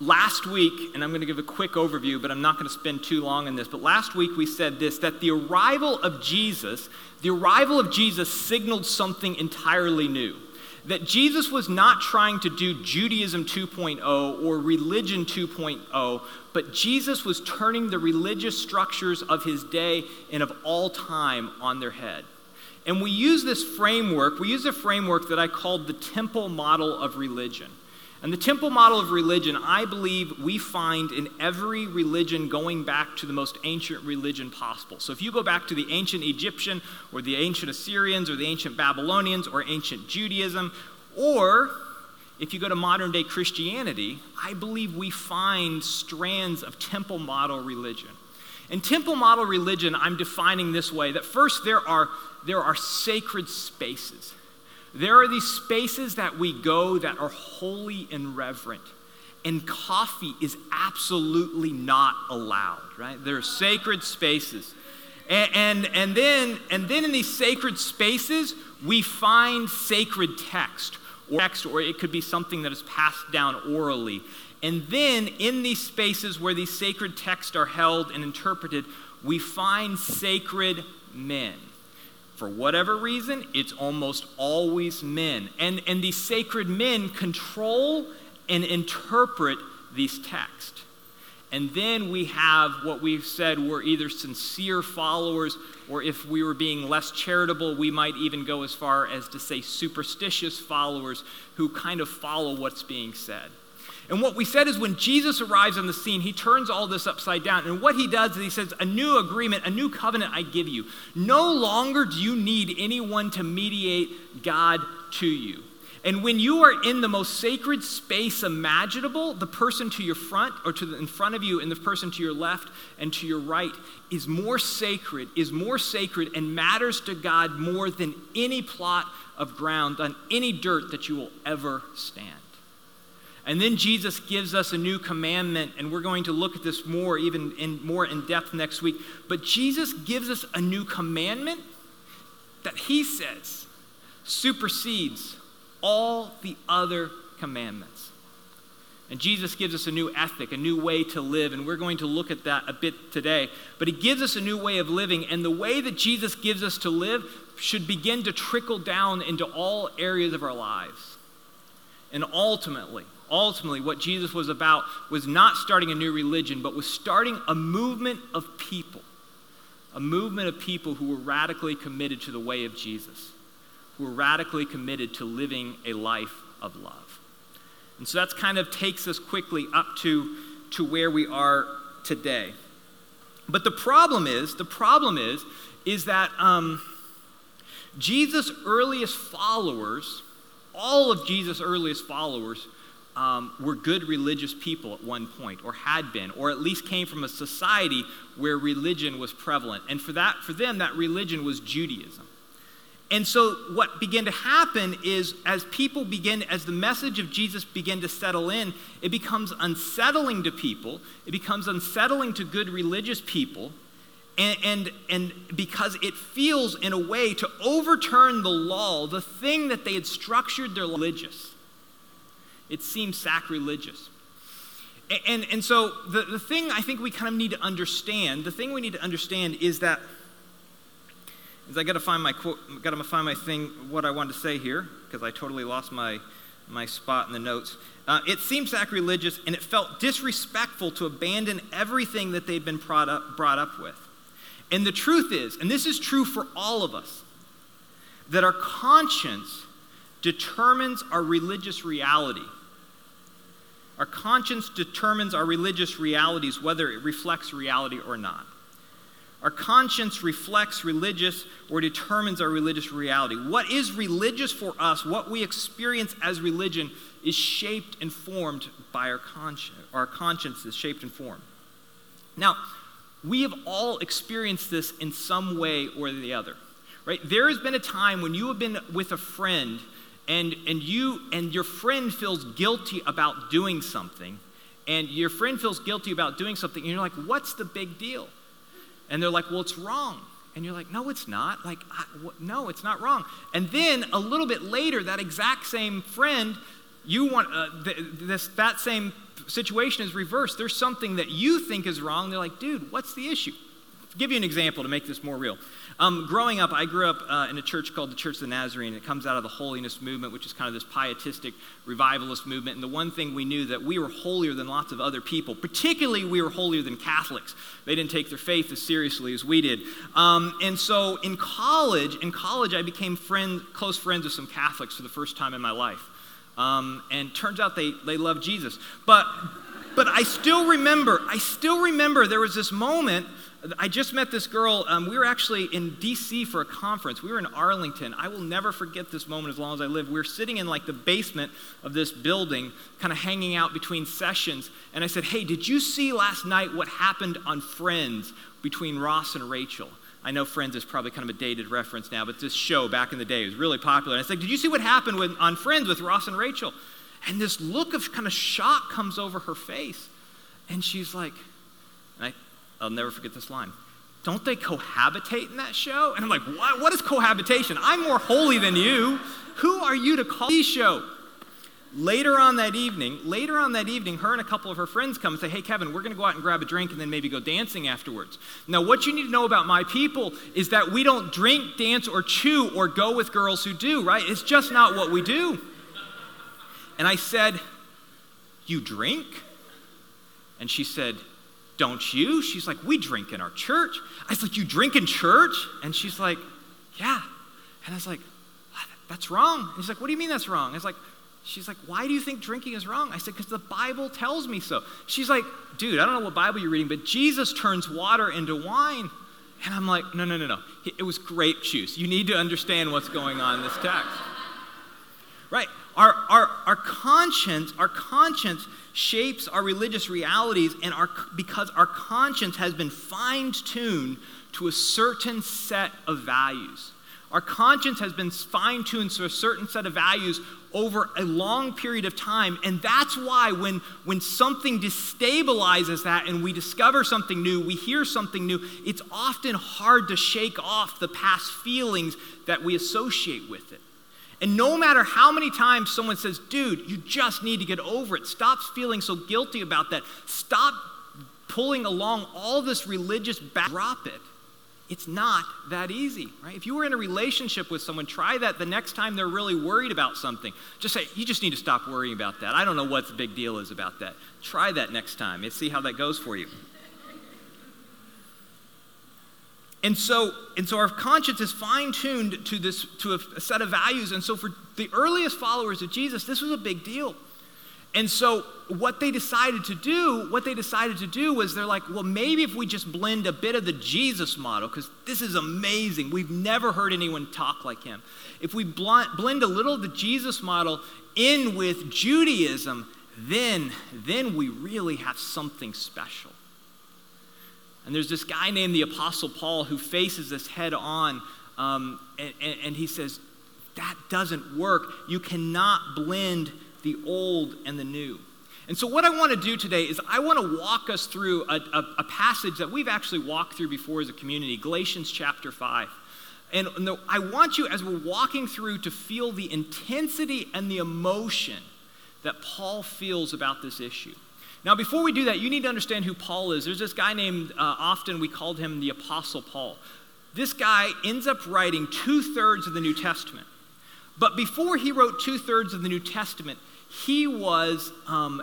last week, and I'm going to give a quick overview, but I'm not going to spend too long on this, but last week we said this that the arrival of Jesus, the arrival of Jesus signaled something entirely new. That Jesus was not trying to do Judaism 2.0 or religion 2.0, but Jesus was turning the religious structures of his day and of all time on their head. And we use this framework, we use a framework that I called the temple model of religion. And the temple model of religion, I believe we find in every religion going back to the most ancient religion possible. So if you go back to the ancient Egyptian or the ancient Assyrians or the ancient Babylonians or ancient Judaism, or if you go to modern day Christianity, I believe we find strands of temple model religion. In temple model religion, I'm defining this way that first there are, there are sacred spaces. There are these spaces that we go that are holy and reverent. And coffee is absolutely not allowed, right? There are sacred spaces. And, and, and, then, and then in these sacred spaces, we find sacred text or text, or it could be something that is passed down orally. And then in these spaces where these sacred texts are held and interpreted, we find sacred men. For whatever reason, it's almost always men. And, and these sacred men control and interpret these texts. And then we have what we've said were either sincere followers, or if we were being less charitable, we might even go as far as to say superstitious followers who kind of follow what's being said. And what we said is when Jesus arrives on the scene, he turns all this upside down. And what he does is he says, A new agreement, a new covenant I give you. No longer do you need anyone to mediate God to you. And when you are in the most sacred space imaginable, the person to your front or to the, in front of you and the person to your left and to your right is more sacred, is more sacred and matters to God more than any plot of ground, on any dirt that you will ever stand. And then Jesus gives us a new commandment, and we're going to look at this more, even in more in depth next week. But Jesus gives us a new commandment that he says supersedes all the other commandments. And Jesus gives us a new ethic, a new way to live, and we're going to look at that a bit today. But he gives us a new way of living, and the way that Jesus gives us to live should begin to trickle down into all areas of our lives. And ultimately, ultimately, what Jesus was about was not starting a new religion, but was starting a movement of people. A movement of people who were radically committed to the way of Jesus, who were radically committed to living a life of love. And so that's kind of takes us quickly up to, to where we are today. But the problem is, the problem is, is that um, Jesus' earliest followers, all of Jesus' earliest followers, um, were good religious people at one point, or had been, or at least came from a society where religion was prevalent. And for that, for them, that religion was Judaism. And so what began to happen is as people begin, as the message of Jesus began to settle in, it becomes unsettling to people. It becomes unsettling to good religious people. And, and, and because it feels in a way to overturn the law, the thing that they had structured their religious it seems sacrilegious. And, and, so the, the thing I think we kind of need to understand, the thing we need to understand is that is I got to find my quote, got to find my thing, what I wanted to say here, because I totally lost my, my spot in the notes. Uh, it seemed sacrilegious and it felt disrespectful to abandon everything that they'd been brought up, brought up with. And the truth is, and this is true for all of us, that our conscience determines our religious reality. Our conscience determines our religious realities, whether it reflects reality or not. Our conscience reflects religious or determines our religious reality. What is religious for us, what we experience as religion, is shaped and formed by our conscience. Our conscience is shaped and formed. Now, we have all experienced this in some way or the other, right? There has been a time when you have been with a friend and, and you and your friend feels guilty about doing something and your friend feels guilty about doing something and you're like what's the big deal and they're like well it's wrong and you're like no it's not like I, w- no it's not wrong and then a little bit later that exact same friend you want uh, th- this that same situation is reversed. There's something that you think is wrong. They're like, dude, what's the issue? Give you an example to make this more real. Um, growing up, I grew up uh, in a church called the Church of the Nazarene. It comes out of the holiness movement, which is kind of this pietistic revivalist movement. And the one thing we knew that we were holier than lots of other people, particularly we were holier than Catholics. They didn't take their faith as seriously as we did. Um, and so in college, in college, I became friend, close friends with some Catholics for the first time in my life. Um, and turns out they, they love Jesus. But, but I still remember, I still remember there was this moment I just met this girl. Um, we were actually in DC for a conference. We were in Arlington. I will never forget this moment as long as I live. We were sitting in like the basement of this building, kind of hanging out between sessions. And I said, Hey, did you see last night what happened on Friends between Ross and Rachel? I know Friends is probably kind of a dated reference now, but this show back in the day was really popular. And I said, Did you see what happened with, on Friends with Ross and Rachel? And this look of kind of shock comes over her face. And she's like, and I I'll never forget this line. Don't they cohabitate in that show? And I'm like, what, what is cohabitation? I'm more holy than you. Who are you to call the show? Later on that evening, later on that evening, her and a couple of her friends come and say, Hey, Kevin, we're going to go out and grab a drink and then maybe go dancing afterwards. Now, what you need to know about my people is that we don't drink, dance, or chew or go with girls who do, right? It's just not what we do. And I said, You drink? And she said, don't you? She's like, We drink in our church. I was like, You drink in church? And she's like, Yeah. And I was like, That's wrong. And he's like, What do you mean that's wrong? I was like, She's like, Why do you think drinking is wrong? I said, Because the Bible tells me so. She's like, Dude, I don't know what Bible you're reading, but Jesus turns water into wine. And I'm like, No, no, no, no. It was grape juice. You need to understand what's going on in this text. Right? Our, our, our conscience, our conscience shapes our religious realities and our, because our conscience has been fine tuned to a certain set of values. Our conscience has been fine tuned to a certain set of values over a long period of time. And that's why when, when something destabilizes that and we discover something new, we hear something new, it's often hard to shake off the past feelings that we associate with it. And no matter how many times someone says, dude, you just need to get over it, stop feeling so guilty about that, stop pulling along all this religious back, drop it. It's not that easy, right? If you were in a relationship with someone, try that the next time they're really worried about something. Just say, you just need to stop worrying about that. I don't know what the big deal is about that. Try that next time and see how that goes for you. And so, and so our conscience is fine-tuned to this to a, a set of values. And so for the earliest followers of Jesus, this was a big deal. And so what they decided to do, what they decided to do was they're like, well, maybe if we just blend a bit of the Jesus model, because this is amazing. We've never heard anyone talk like him. If we blend a little of the Jesus model in with Judaism, then, then we really have something special. And there's this guy named the Apostle Paul who faces this head on, um, and, and, and he says, That doesn't work. You cannot blend the old and the new. And so, what I want to do today is I want to walk us through a, a, a, passage that we've actually walked through before as a community, Galatians chapter 5. And I want you, as we're walking through, to feel the intensity and the emotion that Paul feels about this issue. Now, before we do that, you need to understand who Paul is. There's this guy named, uh, often we called him the Apostle Paul. This guy ends up writing two thirds of the New Testament. But before he wrote two thirds of the New Testament, he was um,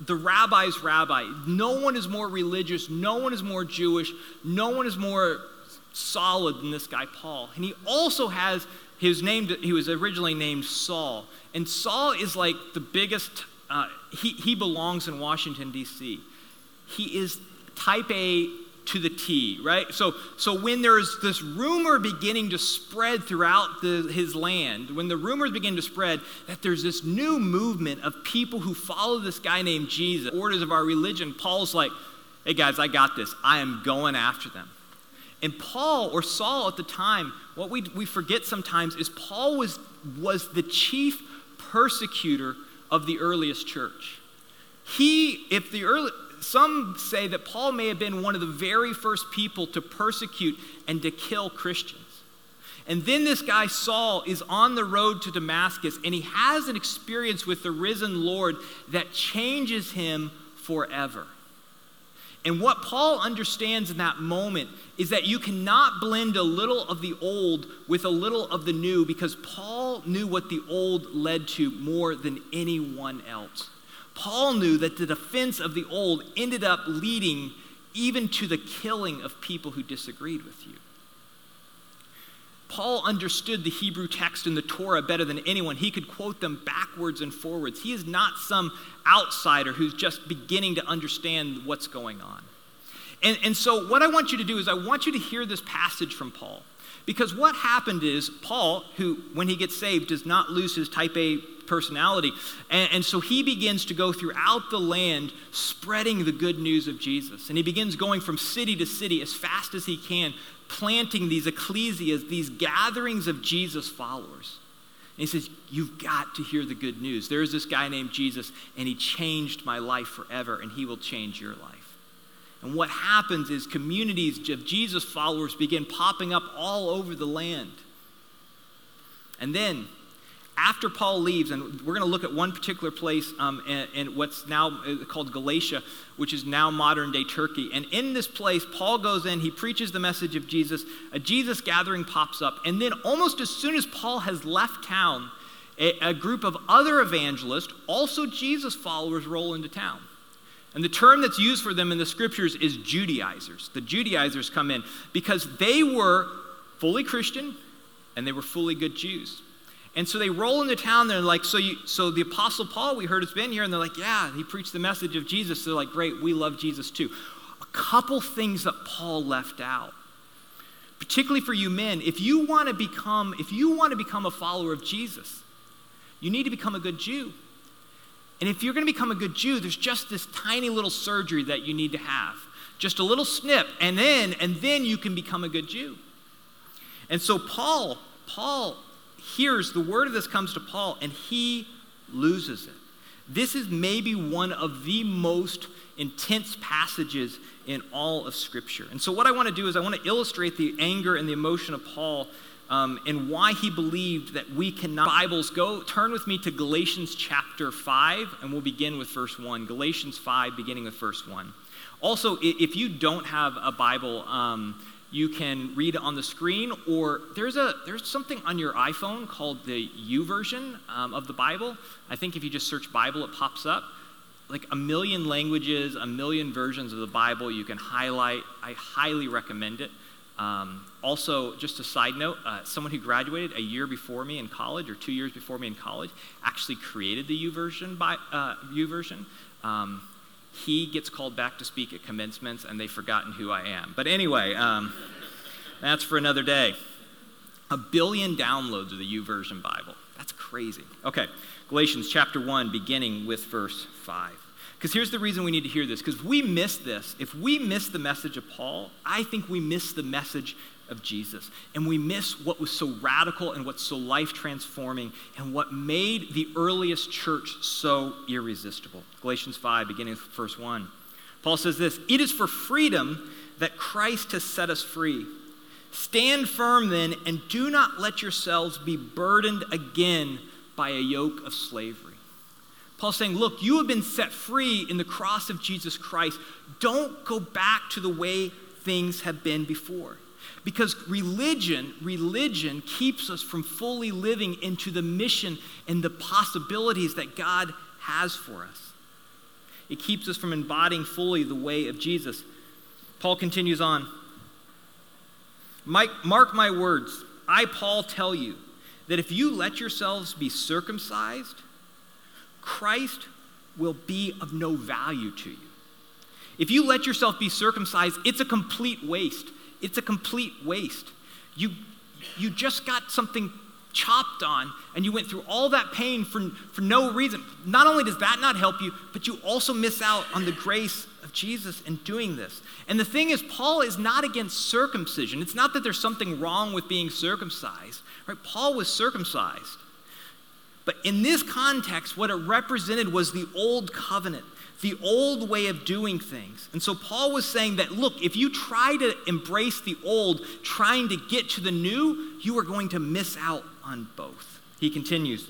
the rabbi's rabbi. No one is more religious, no one is more Jewish, no one is more solid than this guy, Paul. And he also has his name, he was originally named Saul. And Saul is like the biggest uh, he, he belongs in Washington, D.C. He is type A to the T, right? So, so when there's this rumor beginning to spread throughout the, his land, when the rumors begin to spread that there's this new movement of people who follow this guy named Jesus, orders of our religion, Paul's like, hey guys, I got this. I am going after them. And Paul or Saul at the time, what we, we forget sometimes is Paul was, was the chief persecutor of the earliest church. He, if the early, some say that Paul may have been one of the very first people to persecute and to kill Christians. And then this guy, Saul, is on the road to Damascus and he has an experience with the risen Lord that changes him forever. And what Paul understands in that moment is that you cannot blend a little of the old with a little of the new because Paul knew what the old led to more than anyone else. Paul knew that the defense of the old ended up leading even to the killing of people who disagreed with you. Paul understood the Hebrew text and the Torah better than anyone. He could quote them backwards and forwards. He is not some outsider who's just beginning to understand what's going on. And, and so, what I want you to do is, I want you to hear this passage from Paul. Because what happened is, Paul, who, when he gets saved, does not lose his type A personality. And, and, so he begins to go throughout the land spreading the good news of Jesus. And he begins going from city to city as fast as he can, planting these ecclesias, these gatherings of Jesus followers. And he says, You've got to hear the good news. There is this guy named Jesus, and he changed my life forever, and he will change your life. And what happens is communities of Jesus followers begin popping up all over the land. And then after Paul leaves, and we're going to look at one particular place um, in, in, what's now uh, called Galatia, which is now modern day Turkey. And in this place, Paul goes in, he preaches the message of Jesus, a Jesus gathering pops up. And then, almost as soon as Paul has left town, a, a group of other evangelists, also Jesus followers, roll into town. And the term that's used for them in the scriptures is Judaizers. The Judaizers come in because they were fully Christian and they were fully good Jews. And so they roll into town. They're like, so, you, so the Apostle Paul, we heard, has been here. And they're like, yeah, he preached the message of Jesus. So they're like, great, we love Jesus too. A couple things that Paul left out, particularly for you men, if you want to become, if you want to become a follower of Jesus, you need to become a good Jew. And if you're going to become a good Jew, there's just this tiny little surgery that you need to have. Just a little snip, and then, and then you can become a good Jew. And so Paul, Paul hears the word of this comes to Paul and he loses it. This is maybe one of the most intense passages in all of Scripture. And so, what I want to do is, I want to illustrate the anger and the emotion of Paul um, and why he believed that we cannot. Bibles, go turn with me to Galatians chapter 5, and we'll begin with verse 1. Galatians 5, beginning with verse 1. Also, if you don't have a Bible, um, you can read it on the screen, or there's, a, there's something on your iPhone called the YouVersion um, of the Bible. I think if you just search Bible, it pops up. Like a million languages, a million versions of the Bible you can highlight. I highly recommend it. Um, also, just a side note, uh, someone who graduated a year before me in college, or two years before me in college, actually created the YouVersion. By, uh, YouVersion. Um, he gets called back to speak at commencements and they've forgotten who I am. But anyway, um, that's for another day. A billion downloads of the YouVersion Bible. That's crazy. Okay, Galatians chapter 1, beginning with verse 5. Because here's the reason we need to hear this. Because we miss this. If we miss the message of Paul, I think we miss the message of Jesus. And we miss what was so radical and what's so life transforming and what made the earliest church so irresistible. Galatians 5, beginning with verse 1. Paul says this It is for freedom that Christ has set us free. Stand firm then, and do not let yourselves be burdened again by a yoke of slavery. Paul's saying, Look, you have been set free in the cross of Jesus Christ. Don't go back to the way things have been before. Because religion, religion keeps us from fully living into the mission and the possibilities that God has for us. It keeps us from embodying fully the way of Jesus. Paul continues on. Mark my words. I, Paul, tell you that if you let yourselves be circumcised, Christ will be of no value to you. If you let yourself be circumcised, it's a complete waste. It's a complete waste. You, you just got something chopped on and you went through all that pain for, for no reason. Not only does that not help you, but you also miss out on the grace of Jesus in doing this. And the thing is, Paul is not against circumcision. It's not that there's something wrong with being circumcised. Right? Paul was circumcised. But in this context, what it represented was the old covenant, the old way of doing things. And so Paul was saying that, look, if you try to embrace the old, trying to get to the new, you are going to miss out on both. He continues,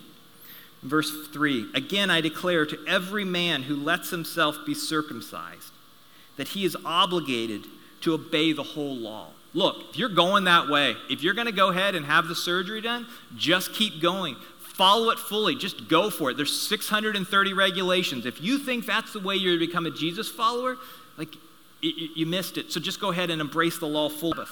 verse 3 Again, I declare to every man who lets himself be circumcised that he is obligated to obey the whole law. Look, if you're going that way, if you're going to go ahead and have the surgery done, just keep going. Follow it fully. Just go for it. There's 630 regulations. If you think that's the way you're to become a Jesus follower, like you missed it. So just go ahead and embrace the law fully.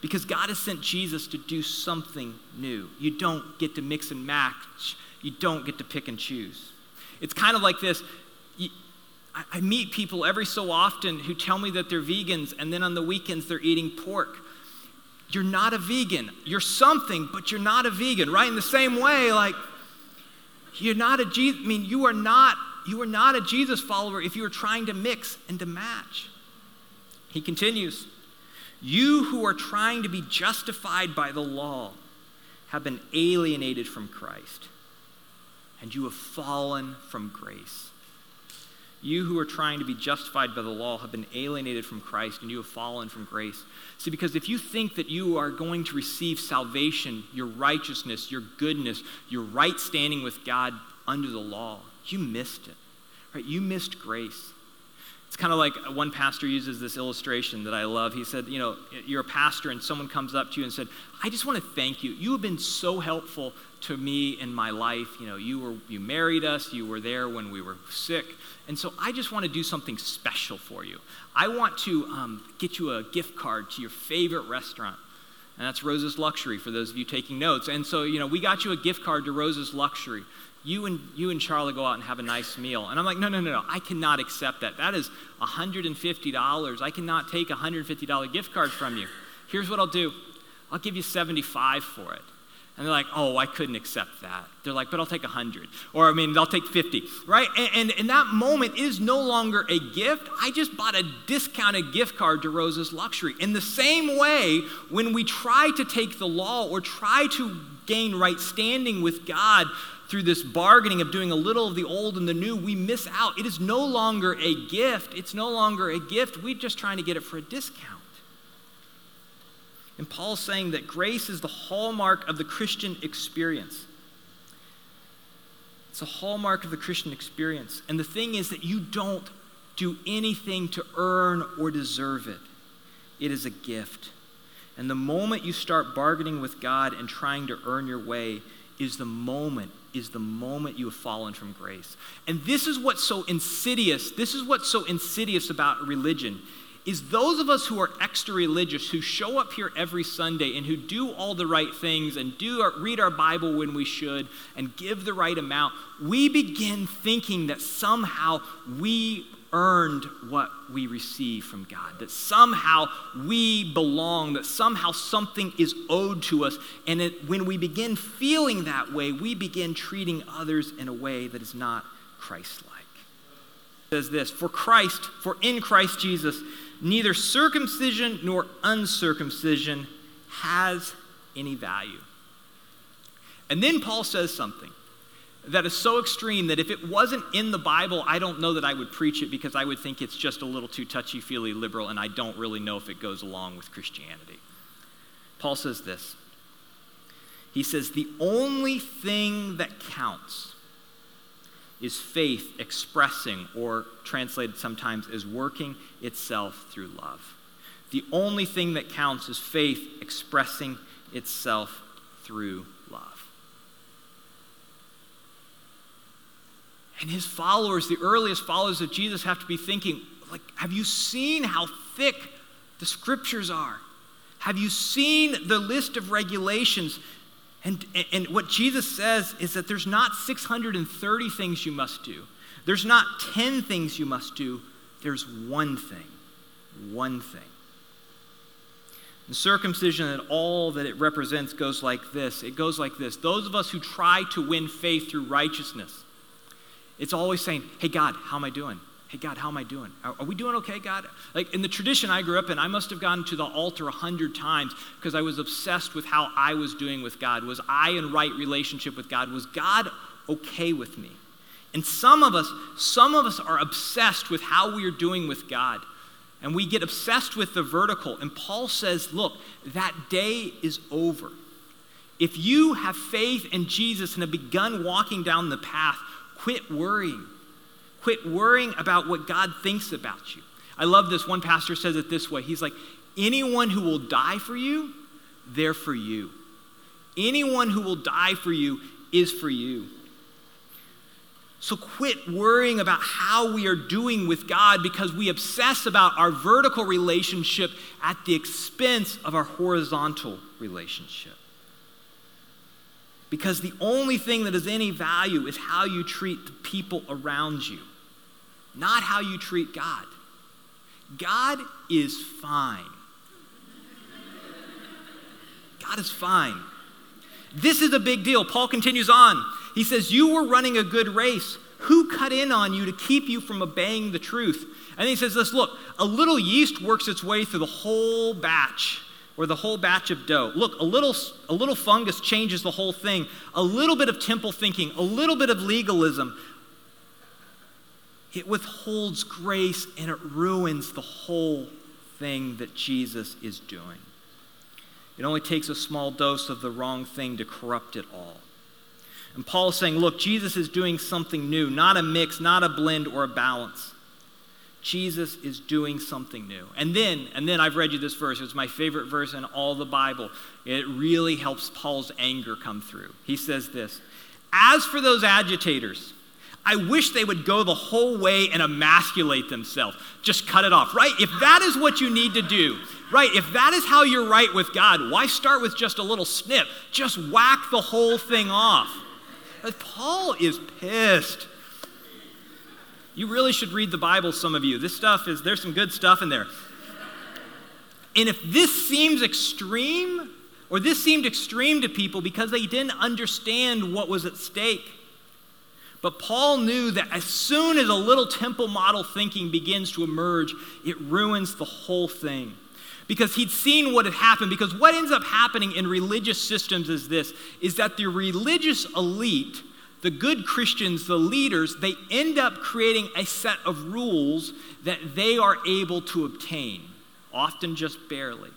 Because God has sent Jesus to do something new. You don't get to mix and match, you don't get to pick and choose. It's kind of like this. I meet people every so often who tell me that they're vegans, and then on the weekends they're eating pork. You're not a vegan. You're something, but you're not a vegan, right? In the same way, like, you're not a Jesus, I mean, you are not, you are not a Jesus follower if you are trying to mix and to match. He continues, you who are trying to be justified by the law have been alienated from Christ, and you have fallen from grace. You who are trying to be justified by the law have been alienated from Christ and you have fallen from grace. See, because if you think that you are going to receive salvation, your righteousness, your goodness, your right standing with God under the law, you missed it. Right? You missed grace. It's kind of like one pastor uses this illustration that I love. He said, You know, you're a pastor and someone comes up to you and said, I just want to thank you. You have been so helpful to me in my life. You know, you, were, you married us, you were there when we were sick. And so I just want to do something special for you. I want to um, get you a gift card to your favorite restaurant. And that's Rose's Luxury for those of you taking notes. And so, you know, we got you a gift card to Rose's Luxury you and you and Charlie go out and have a nice meal. And I'm like, no, no, no, no, I cannot accept that. That is $150. I cannot take a $150 gift card from you. Here's what I'll do. I'll give you 75 for it. And they're like, oh, I couldn't accept that. They're like, but I'll take 100. Or, I mean, I'll take 50, right? And, and that moment is no longer a gift. I just bought a discounted gift card to Rose's Luxury. In the same way, when we try to take the law or try to gain right standing with God through this bargaining of doing a little of the old and the new, we miss out. It is no longer a gift. It's no longer a gift. We're just trying to get it for a discount. And Paul's saying that grace is the hallmark of the Christian experience. It's a hallmark of the Christian experience. And the thing is that you don't do anything to earn or deserve it, it is a gift. And the moment you start bargaining with God and trying to earn your way is the moment is the moment you have fallen from grace. And this is what's so insidious. This is what's so insidious about religion is those of us who are extra religious who show up here every Sunday and who do all the right things and do our, read our Bible when we should and give the right amount, we begin thinking that somehow we earned what we receive from God, that somehow we belong, that somehow something is owed to us. And it, when we begin feeling that way, we begin treating others in a way that is not Christ like. says this For Christ, for in Christ Jesus, neither circumcision nor uncircumcision has any value. And then Paul says something that is so extreme that if it wasn't in the Bible, I don't know that I would preach it because I would think it's just a little too touchy feely liberal and I don't really know if it goes along with Christianity. Paul says this He says, The only thing that counts is faith expressing, or translated sometimes as working itself through love. The only thing that counts is faith expressing itself through And his followers, the earliest followers of Jesus, have to be thinking, like, have you seen how thick the scriptures are? Have you seen the list of regulations? And, and what Jesus says is that there's not 630 things you must do. There's not 10 things you must do. There's one thing. One thing. The circumcision and all that it represents goes like this. It goes like this. Those of us who try to win faith through righteousness, it's always saying, Hey, God, how am I doing? Hey, God, how am I doing? Are, are, we doing okay, God? Like in the tradition I grew up in, I must have gone to the altar a hundred times because I was obsessed with how I was doing with God. Was I in right relationship with God? Was God okay with me. And some of us, some of us are obsessed with how we are doing with God. And we get obsessed with the vertical. And Paul says, look, that day is over. If you have faith in Jesus and have begun walking down the path, quit worrying. Quit worrying about what God thinks about you. I love this. One pastor says it this way He's like, anyone who will die for you, they're for you. Anyone who will die for you is for you. So quit worrying about how we are doing with God because we obsess about our vertical relationship at the expense of our horizontal relationship. Because the only thing that has any value is how you treat the people around you, not how you treat God. God is fine. God is fine. This is a big deal. Paul continues on. He says, You were running a good race. Who cut in on you to keep you from obeying the truth? And he says this look, a little yeast works its way through the whole batch or the whole batch of dough. Look, a little, a little fungus changes the whole thing. A little bit of temple thinking, a little bit of legalism. It withholds grace and it ruins the whole thing that Jesus is doing. It only takes a small dose of the wrong thing to corrupt it all. And Paul is saying, look, Jesus is doing something new, not a mix, not a blend or a balance. Jesus is doing something new. And then, and then I've read you this verse. It's my favorite verse in all the Bible. It really helps Paul's anger come through. He says this As for those agitators, I wish they would go the whole way and emasculate themselves. Just cut it off, right? If that is what you need to do, right? If that is how you're right with God, why start with just a little snip? Just whack the whole thing off. But Paul is pissed. You really should read the Bible, some of you. This stuff is, there's some good stuff in there. And if this seems extreme, or this seemed extreme to people because they didn't understand what was at stake, but Paul knew that as soon as a little temple model thinking begins to emerge, it ruins the whole thing. Because he'd seen what had happened. Because what ends up happening in religious systems is this is that the religious elite, the good Christians, the leaders, they end up creating a set of rules that they are able to obtain, often just barely.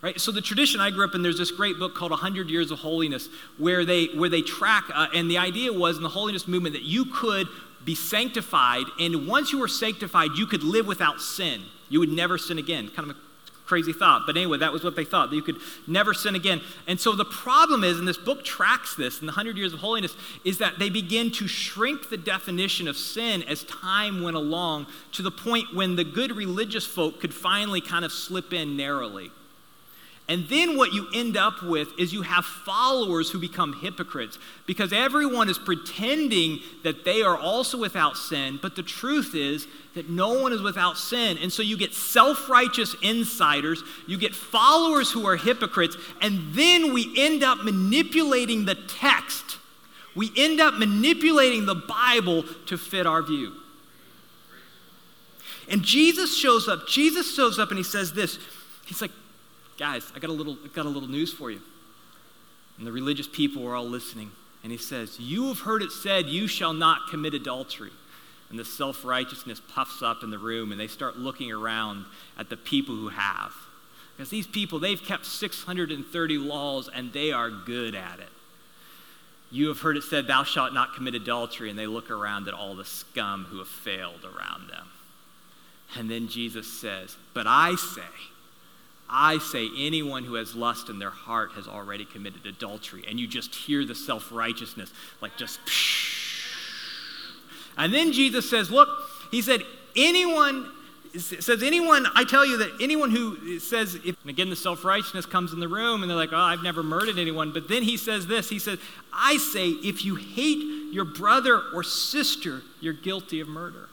Right? So the tradition I grew up in, there's this great book called 100 Years of Holiness where they, where they track, uh, and the idea was in the holiness movement that you could be sanctified, and once you were sanctified, you could live without sin. You would never sin again. Kind of a crazy thought. But anyway, that was what they thought, that you could never sin again. And so the problem is, and this book tracks this in the 100 Years of Holiness, is that they begin to shrink the definition of sin as time went along to the point when the good religious folk could finally kind of slip in narrowly. And then what you end up with is you have followers who become hypocrites because everyone is pretending that they are also without sin, but the truth is that no one is without sin. And so you get self righteous insiders, you get followers who are hypocrites, and then we end up manipulating the text. We end up manipulating the Bible to fit our view. And Jesus shows up. Jesus shows up and he says this. He's like, guys, I got a little, got a little news for you. And the religious people were all listening. And he says, You have heard it said, You shall not commit adultery. And the self righteousness puffs up in the room, and they start looking around at the people who have. Because these people, they've kept 630 laws, and they are good at it. You have heard it said, Thou shalt not commit adultery. And they look around at all the scum who have failed around them. And then Jesus says, But I say, I say anyone who has lust in their heart has already committed adultery. And you just hear the self righteousness, like just. And then Jesus says, Look, he said, anyone says anyone i tell you that anyone who says if, and again the self-righteousness comes in the room and they're like oh i've never murdered anyone but then he says this he says i say if you hate your brother or sister you're guilty of murder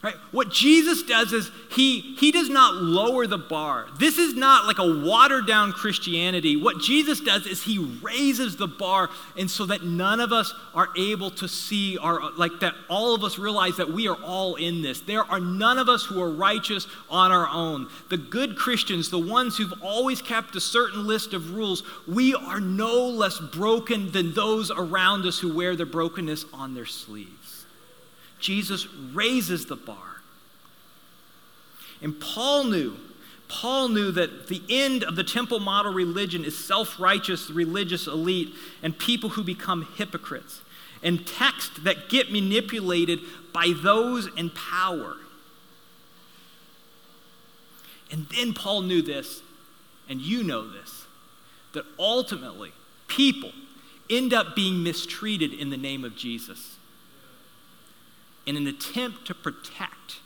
Right? What Jesus does is he, he does not lower the bar. This is not like a watered down Christianity. What Jesus does is he raises the bar, and so that none of us are able to see, our, like that all of us realize that we are all in this. There are none of us who are righteous on our own. The good Christians, the ones who've always kept a certain list of rules, we are no less broken than those around us who wear their brokenness on their sleeve. Jesus raises the bar. And Paul knew, Paul knew that the end of the temple model religion is self righteous religious elite and people who become hypocrites and texts that get manipulated by those in power. And then Paul knew this, and you know this, that ultimately people end up being mistreated in the name of Jesus in an attempt to protect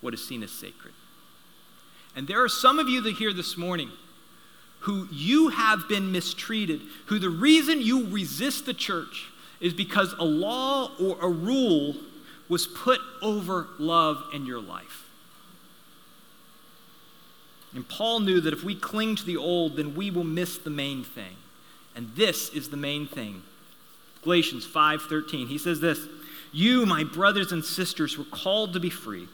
what is seen as sacred. And there are some of you that here this morning who you have been mistreated, who the reason you resist the church is because a law or a rule was put over love in your life. And Paul knew that if we cling to the old, then we will miss the main thing. And this is the main thing. Galatians 5:13. He says this, you, my brothers and sisters, were called to be free.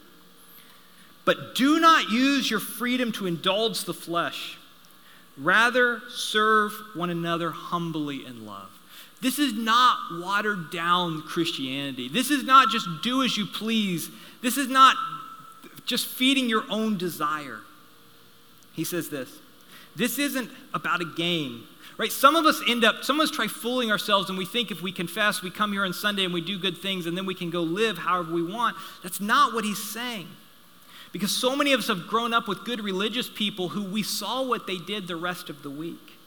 But do not use your freedom to indulge the flesh. Rather, serve one another humbly in love. This is not watered down Christianity. This is not just do as you please. This is not just feeding your own desire. He says this this isn't about a game Right? Some of us end up, some of us try fooling ourselves and we think if we confess, we come here on Sunday and we do good things and then we can go live however we want. That's not what he's saying. Because so many of us have grown up with good religious people who we saw what they did the rest of the week.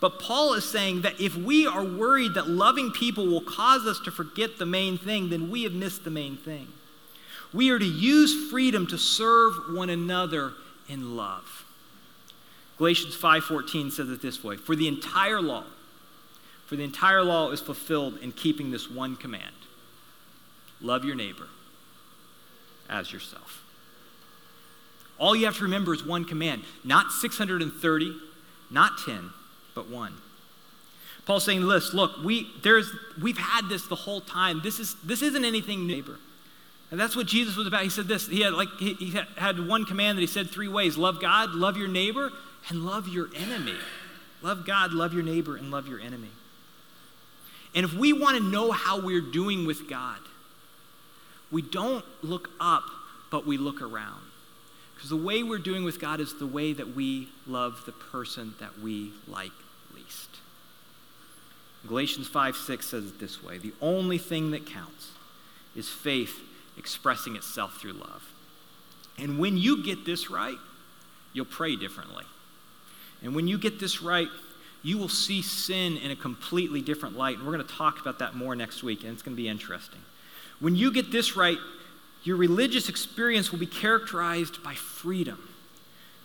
But Paul is saying that if we are worried that loving people will cause us to forget the main thing, then we have missed the main thing. We are to use freedom to serve one another in love. Galatians 5:14 says it this way, "For the entire law, for the entire law is fulfilled in keeping this one command. Love your neighbor as yourself." All you have to remember is one command, not 630, not 10, but one. Paul's saying this, look, we, there's, we've had this the whole time. This, is, this isn't anything new. neighbor. And that's what Jesus was about. He said this. He had like he, he had one command that he said three ways: love God, love your neighbor, and love your enemy. Love God, love your neighbor, and love your enemy. And if we want to know how we're doing with God, we don't look up, but we look around. Because the way we're doing with God is the way that we love the person that we like least. Galatians 5 6 says it this way The only thing that counts is faith expressing itself through love. And when you get this right, you'll pray differently. And when you get this right, you will see sin in a completely different light. And we're going to talk about that more next week, and it's going to be interesting. When you get this right, your religious experience will be characterized by freedom.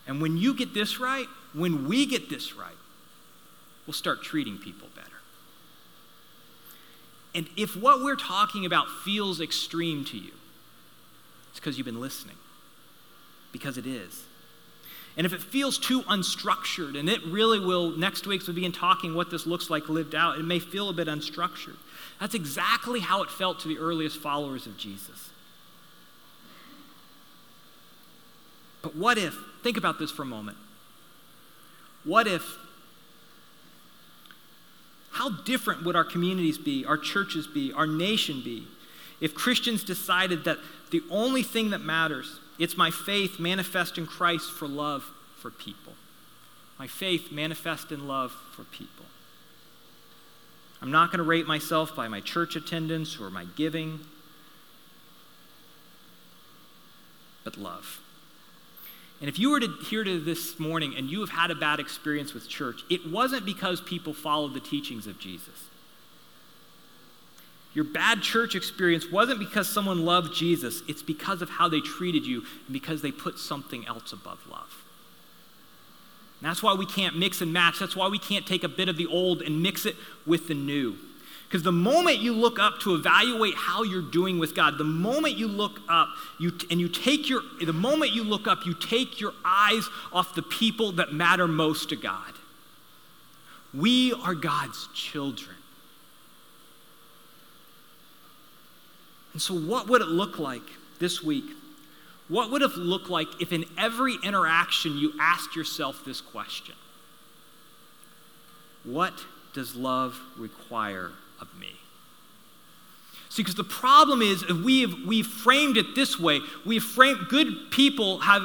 And when you get this right, when we get this right, we'll start treating people better. And if what we're talking about feels extreme to you, it's because you've been listening. Because it is. And if it feels too unstructured, and it really will, next week we'll begin talking what this looks like lived out, it may feel a bit unstructured. That's exactly how it felt to the earliest followers of Jesus. But what if, think about this for a moment. What if, how different would our communities be, our churches be, our nation be, if Christians decided that the only thing that matters it's my faith manifest in Christ for love for people. My faith manifest in love for people. I'm not going to rate myself by my church attendance or my giving, but love. And if you were to hear to this morning and you have had a bad experience with church, it wasn't because people followed the teachings of Jesus. Your bad church experience wasn't because someone loved Jesus, it's because of how they treated you and because they put something else above love. And that's why we can't mix and match. That's why we can't take a bit of the old and mix it with the new. Because the moment you look up to evaluate how you're doing with God, the moment you look up, you, and you take your, the moment you look up, you take your eyes off the people that matter most to God. We are God's children. And so, what would it look like this week? What would it look like if in every interaction you asked yourself this question? What does love require of me? See, because the problem is we've, we've framed it this way. We've framed, good people have,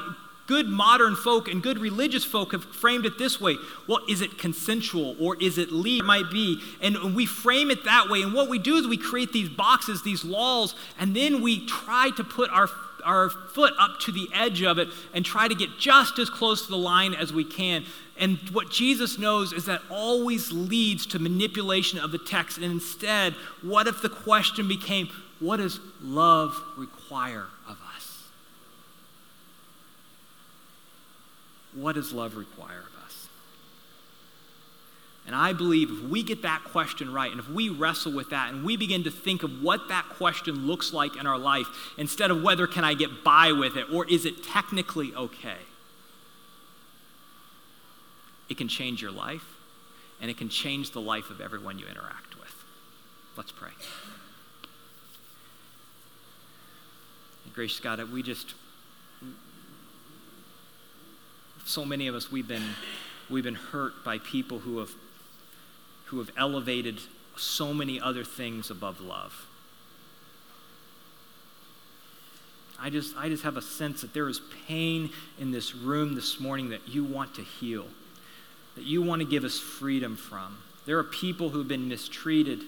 good modern folk and good religious folk have framed it this way. Well, is it consensual or is it legal? It might be. And we frame it that way. And what we do is we create these boxes, these laws, and then we try to put our our foot up to the edge of it and try to get just as close to the line as we can. And what Jesus knows is that always leads to manipulation of the text. And instead, what if the question became, what does love require of us? What does love require of us? And I believe if we get that question right, and if we wrestle with that, and we begin to think of what that question looks like in our life, instead of whether can I get by with it, or is it technically okay? It can change your life, and it can change the life of everyone you interact with. Let's pray. Gracious God, we just, so many of us, we've been, we've been hurt by people who have, who have elevated so many other things above love. I just, I just have a sense that there is pain in this room this morning that you want to heal that you want to give us freedom from. There are people who've been mistreated,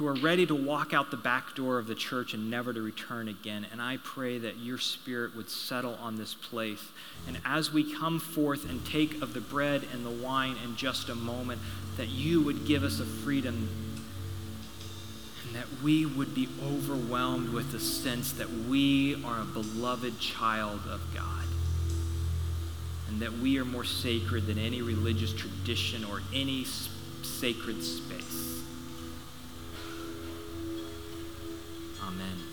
who are ready to walk out the back door of the church and never to return again. And I pray that your spirit would settle on this place. And as we come forth and take of the bread and the wine in just a moment, that you would give us a freedom and that we would be overwhelmed with the sense that we are a beloved child of God and that we are more sacred than any religious tradition or any sacred space. Amen.